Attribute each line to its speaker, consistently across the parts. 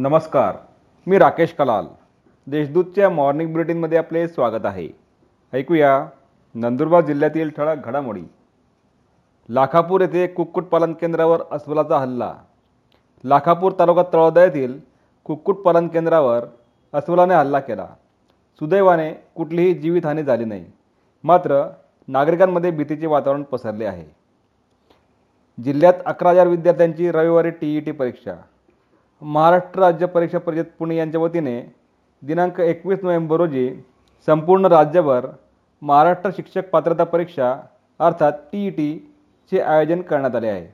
Speaker 1: नमस्कार मी राकेश कलाल. देशदूतच्या मॉर्निंग बुलेटिनमध्ये आपले स्वागत आहे. ऐकूया नंदुरबार जिल्ह्यातील ठळक घडामोडी. लाखापूर येथे कुक्कुटपालन केंद्रावर अस्वलाचा हल्ला. लाखापूर तालुका तळोदा येथील कुक्कुटपालन केंद्रावर अस्वलाने हल्ला केला. सुदैवाने कुठलीही जीवितहानी झाली नाही. मात्र नागरिकांमध्ये भीतीचे वातावरण पसरले आहे. जिल्ह्यात अकरा हजार विद्यार्थ्यांची रविवारी टी ई टी परीक्षा. महाराष्ट्र राज्य परीक्षा परिषद पुणे यांच्या वतीने दिनांक एकवीस नोव्हेंबर रोजी संपूर्ण राज्यभर महाराष्ट्र शिक्षक पात्रता परीक्षा अर्थात टी ई टीचे आयोजन करण्यात आले आहे.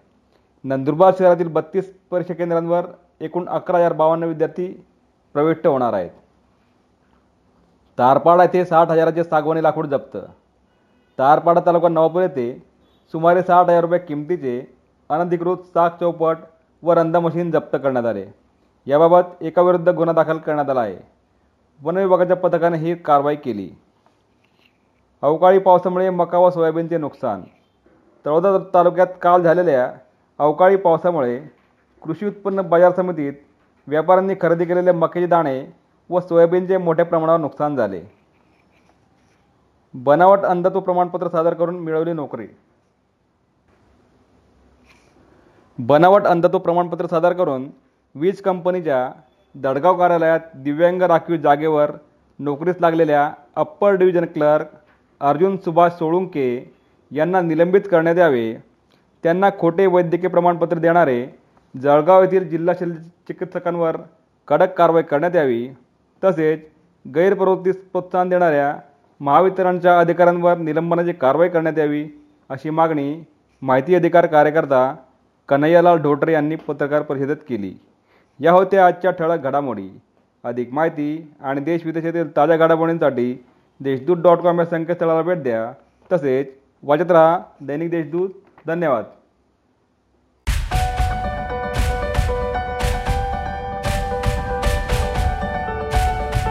Speaker 1: नंदुरबार शहरातील बत्तीस परीक्षा केंद्रांवर एकूण अकरा हजार बावन्न विद्यार्थी प्रविष्ट होणार आहेत. तारपाडा येथे साठ हजाराचे सागवानी लाकूड जप्त. तारपाडा तालुका नवापूर येथे सुमारे साठ हजार रुपये किमतीचे अनधिकृत साग चौपट व रंदा मशीन जप्त करण्यात आले. याबाबत एकाविरुद्ध गुन्हा दाखल करण्यात आला आहे. वन विभागाच्या पथकाने ही कारवाई केली. अवकाळी पावसामुळे मका व सोयाबीनचे नुकसान. तळोदा तालुक्यात काल झालेल्या अवकाळी पावसामुळे कृषी उत्पन्न बाजार समितीत व्यापाऱ्यांनी खरेदी केलेले मक्याचे दाणे व सोयाबीनचे मोठ्या प्रमाणावर नुकसान झाले. बनावट अंधत्व प्रमाणपत्र सादर करून मिळवली नोकरी. बनावट अंधत्व प्रमाणपत्र सादर करून वीज कंपनीच्या दडगाव कार्यालयात दिव्यांग राखीव जागेवर नोकरीस लागलेल्या upper division clerk Arjun Subhash Solunke यांना निलंबित करण्यात यावे. त्यांना खोटे वैद्यकीय प्रमाणपत्र देणारे जळगाव येथील जिल्हा शल्य चिकित्सकांवर कडक कारवाई करण्यात यावी. तसेच गैरप्रवृत्तीस प्रोत्साहन देणाऱ्या महावितरणच्या अधिकाऱ्यांवर निलंबनाची कारवाई करण्यात यावी अशी मागणी माहिती अधिकार कार्यकर्ता कन्हैयालाल ढोटरे यांनी पत्रकार परिषदेत केली. या होत्या आजच्या ठळक घडामोडी. अधिक माहिती आणि देश विदेशातील ताज्या घडामोडींसाठी देशदूत डॉट कॉम या संकेतस्थळाला भेट द्या. तसेच वाचत राहा दैनिक देशदूत. धन्यवाद.